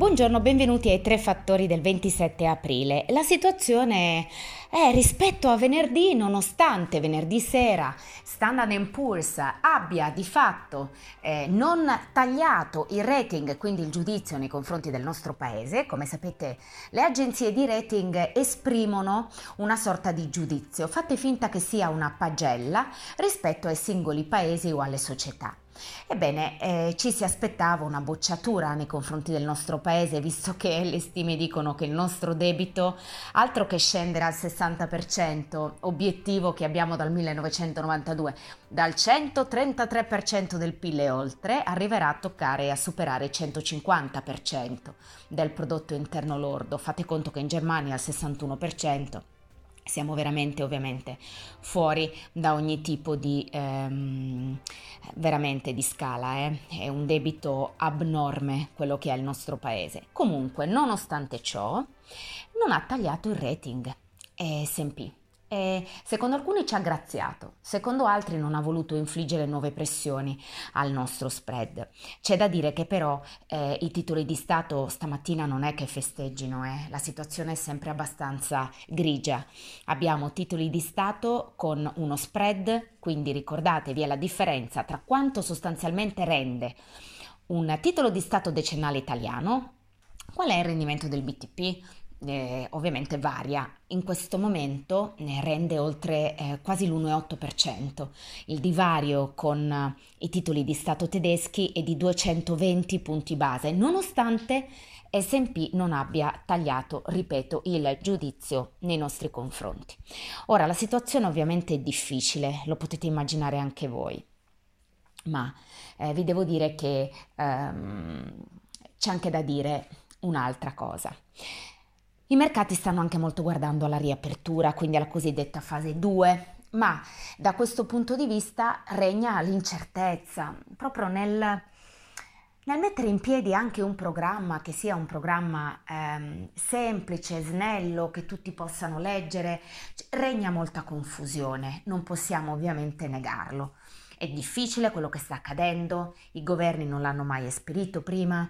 Buongiorno, benvenuti ai Tre Fattori del 27 aprile. La situazione è rispetto a venerdì, nonostante venerdì sera Standard Poor's abbia di fatto eh, non tagliato il rating, quindi il giudizio nei confronti del nostro paese, come sapete le agenzie di rating esprimono una sorta di giudizio, fate finta che sia una pagella rispetto ai singoli paesi o alle società. Ebbene, eh, ci si aspettava una bocciatura nei confronti del nostro paese, visto che le stime dicono che il nostro debito, altro che scendere al 60%, obiettivo che abbiamo dal 1992, dal 133% del PIL e oltre, arriverà a toccare e a superare il 150% del prodotto interno lordo. Fate conto che in Germania al 61% siamo veramente ovviamente fuori da ogni tipo di ehm, veramente di scala eh? è un debito abnorme quello che ha il nostro paese. Comunque nonostante ciò non ha tagliato il rating. S&P e secondo alcuni ci ha graziato, secondo altri non ha voluto infliggere nuove pressioni al nostro spread. C'è da dire che però eh, i titoli di Stato stamattina non è che festeggino, eh. la situazione è sempre abbastanza grigia. Abbiamo titoli di Stato con uno spread, quindi ricordatevi è la differenza tra quanto sostanzialmente rende un titolo di Stato decennale italiano, qual è il rendimento del BTP, eh, ovviamente varia. In questo momento ne rende oltre eh, quasi l'1,8%. Il divario con eh, i titoli di Stato tedeschi è di 220 punti base, nonostante SP non abbia tagliato, ripeto, il giudizio nei nostri confronti. Ora, la situazione ovviamente è difficile, lo potete immaginare anche voi, ma eh, vi devo dire che ehm, c'è anche da dire un'altra cosa. I mercati stanno anche molto guardando alla riapertura, quindi alla cosiddetta fase 2, ma da questo punto di vista regna l'incertezza proprio nel, nel mettere in piedi anche un programma che sia un programma ehm, semplice, snello, che tutti possano leggere, regna molta confusione, non possiamo ovviamente negarlo. È difficile quello che sta accadendo, i governi non l'hanno mai esperito prima,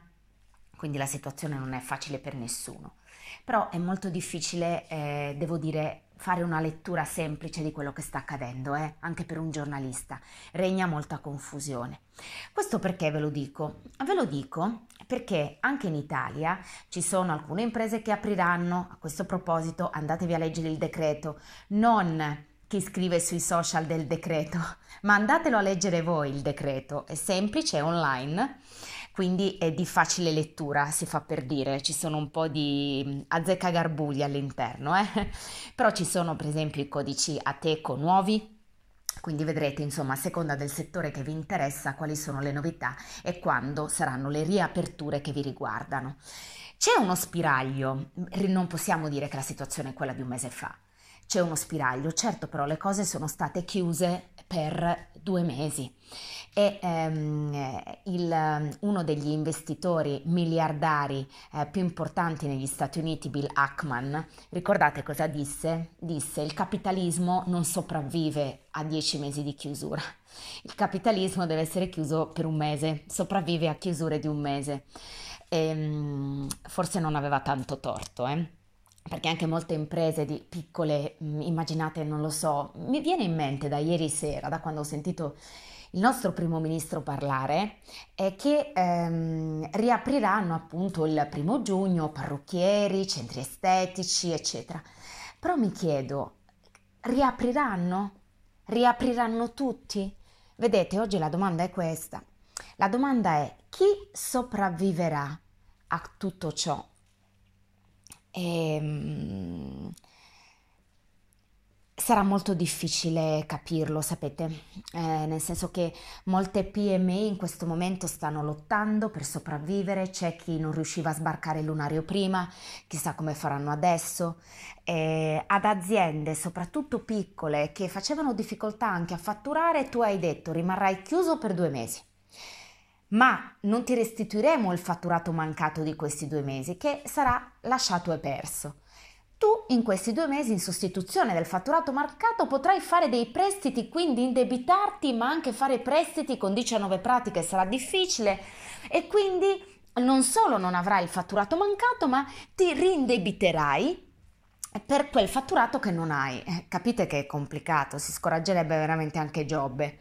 quindi la situazione non è facile per nessuno però è molto difficile, eh, devo dire, fare una lettura semplice di quello che sta accadendo, eh? anche per un giornalista. Regna molta confusione. Questo perché ve lo dico? Ve lo dico perché anche in Italia ci sono alcune imprese che apriranno, a questo proposito andatevi a leggere il decreto, non chi scrive sui social del decreto, ma andatelo a leggere voi il decreto, è semplice, è online quindi è di facile lettura, si fa per dire, ci sono un po' di mm, azzeccagarbugli all'interno, eh? però ci sono per esempio i codici Ateco nuovi, quindi vedrete insomma a seconda del settore che vi interessa quali sono le novità e quando saranno le riaperture che vi riguardano. C'è uno spiraglio, non possiamo dire che la situazione è quella di un mese fa, c'è uno spiraglio, certo però le cose sono state chiuse per due mesi e ehm, il, uno degli investitori miliardari eh, più importanti negli Stati Uniti, Bill Ackman, ricordate cosa disse? Disse il capitalismo non sopravvive a dieci mesi di chiusura, il capitalismo deve essere chiuso per un mese, sopravvive a chiusure di un mese. E, ehm, forse non aveva tanto torto, eh? Perché anche molte imprese di piccole, mm, immaginate, non lo so, mi viene in mente da ieri sera, da quando ho sentito il nostro primo ministro parlare, è che ehm, riapriranno appunto il primo giugno parrucchieri, centri estetici, eccetera. Però mi chiedo, riapriranno? Riapriranno tutti? Vedete, oggi la domanda è questa. La domanda è chi sopravviverà a tutto ciò? E, ehm, sarà molto difficile capirlo, sapete, eh, nel senso che molte PMI in questo momento stanno lottando per sopravvivere, c'è chi non riusciva a sbarcare il lunario prima, chissà come faranno adesso, eh, ad aziende soprattutto piccole che facevano difficoltà anche a fatturare, tu hai detto rimarrai chiuso per due mesi ma non ti restituiremo il fatturato mancato di questi due mesi che sarà lasciato e perso. tu in questi due mesi in sostituzione del fatturato marcato potrai fare dei prestiti, quindi indebitarti, ma anche fare prestiti con 19 pratiche sarà difficile e quindi non solo non avrai il fatturato mancato, ma ti rindebiterai per quel fatturato che non hai. Eh, capite che è complicato, si scoraggerebbe veramente anche Giobbe.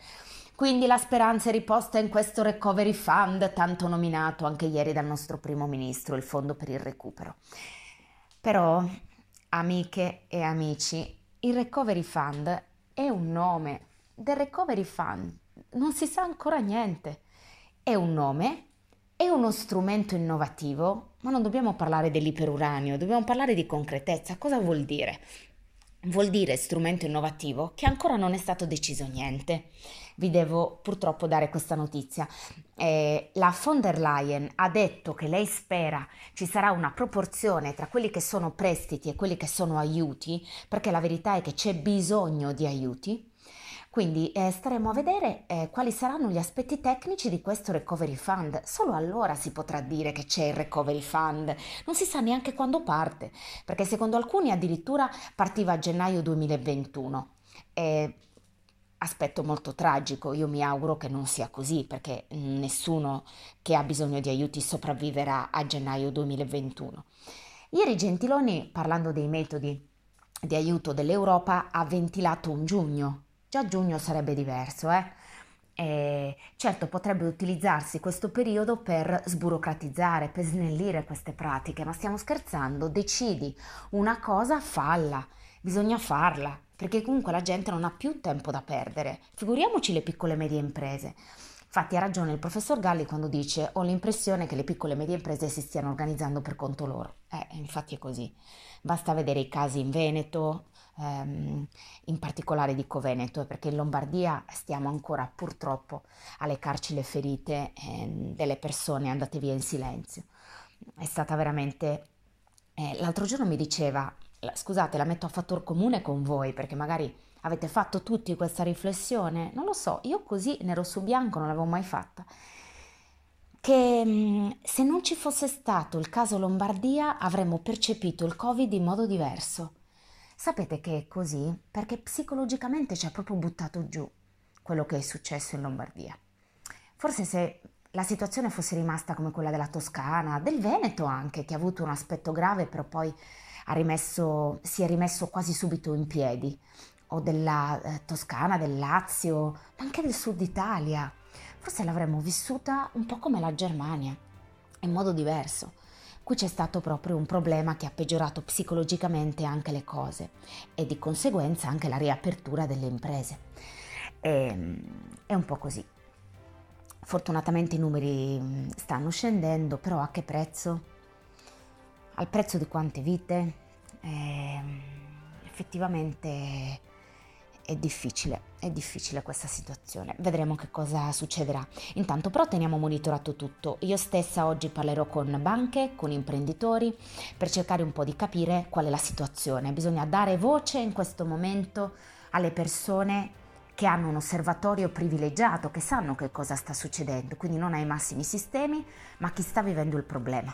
Quindi la speranza è riposta in questo recovery fund, tanto nominato anche ieri dal nostro primo ministro, il fondo per il recupero. Però, amiche e amici, il recovery fund è un nome. Del recovery fund non si sa ancora niente. È un nome è uno strumento innovativo, ma non dobbiamo parlare dell'iperuranio, dobbiamo parlare di concretezza. Cosa vuol dire? Vuol dire strumento innovativo che ancora non è stato deciso niente. Vi devo purtroppo dare questa notizia. Eh, la von der Leyen ha detto che lei spera ci sarà una proporzione tra quelli che sono prestiti e quelli che sono aiuti, perché la verità è che c'è bisogno di aiuti quindi eh, staremo a vedere eh, quali saranno gli aspetti tecnici di questo recovery fund. Solo allora si potrà dire che c'è il recovery fund. Non si sa neanche quando parte, perché secondo alcuni addirittura partiva a gennaio 2021. Eh, aspetto molto tragico, io mi auguro che non sia così, perché nessuno che ha bisogno di aiuti sopravviverà a gennaio 2021. Ieri Gentiloni, parlando dei metodi di aiuto dell'Europa, ha ventilato un giugno Già giugno sarebbe diverso, eh? E certo potrebbe utilizzarsi questo periodo per sburocratizzare, per snellire queste pratiche, ma stiamo scherzando, decidi una cosa, falla, bisogna farla, perché comunque la gente non ha più tempo da perdere, figuriamoci le piccole e medie imprese. Infatti ha ragione il professor Galli quando dice ho l'impressione che le piccole e medie imprese si stiano organizzando per conto loro. Eh, infatti è così. Basta vedere i casi in Veneto, ehm, in particolare dico Veneto, perché in Lombardia stiamo ancora purtroppo a leccarci le ferite eh, delle persone andate via in silenzio. È stata veramente... Eh, l'altro giorno mi diceva, scusate, la metto a fattor comune con voi, perché magari avete fatto tutti questa riflessione, non lo so, io così nero su bianco non l'avevo mai fatta che mm, se non ci fosse stato il caso Lombardia avremmo percepito il Covid in modo diverso. Sapete che è così perché psicologicamente ci ha proprio buttato giù quello che è successo in Lombardia. Forse se la situazione fosse rimasta come quella della Toscana, del Veneto anche, che ha avuto un aspetto grave però poi rimesso, si è rimesso quasi subito in piedi, o della eh, Toscana, del Lazio, ma anche del sud Italia, forse l'avremmo vissuta un po' come la Germania, in modo diverso. Qui c'è stato proprio un problema che ha peggiorato psicologicamente anche le cose e di conseguenza anche la riapertura delle imprese. E, ehm, è un po' così. Fortunatamente i numeri mm, stanno scendendo, però a che prezzo? Al prezzo di quante vite? Eh, effettivamente è difficile, è difficile questa situazione. Vedremo che cosa succederà. Intanto però teniamo monitorato tutto. Io stessa oggi parlerò con banche, con imprenditori per cercare un po' di capire qual è la situazione. Bisogna dare voce in questo momento alle persone che hanno un osservatorio privilegiato, che sanno che cosa sta succedendo, quindi non ai massimi sistemi, ma chi sta vivendo il problema.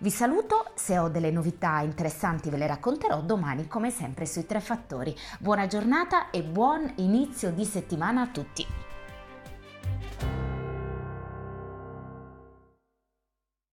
Vi saluto, se ho delle novità interessanti ve le racconterò domani come sempre sui tre fattori. Buona giornata e buon inizio di settimana a tutti.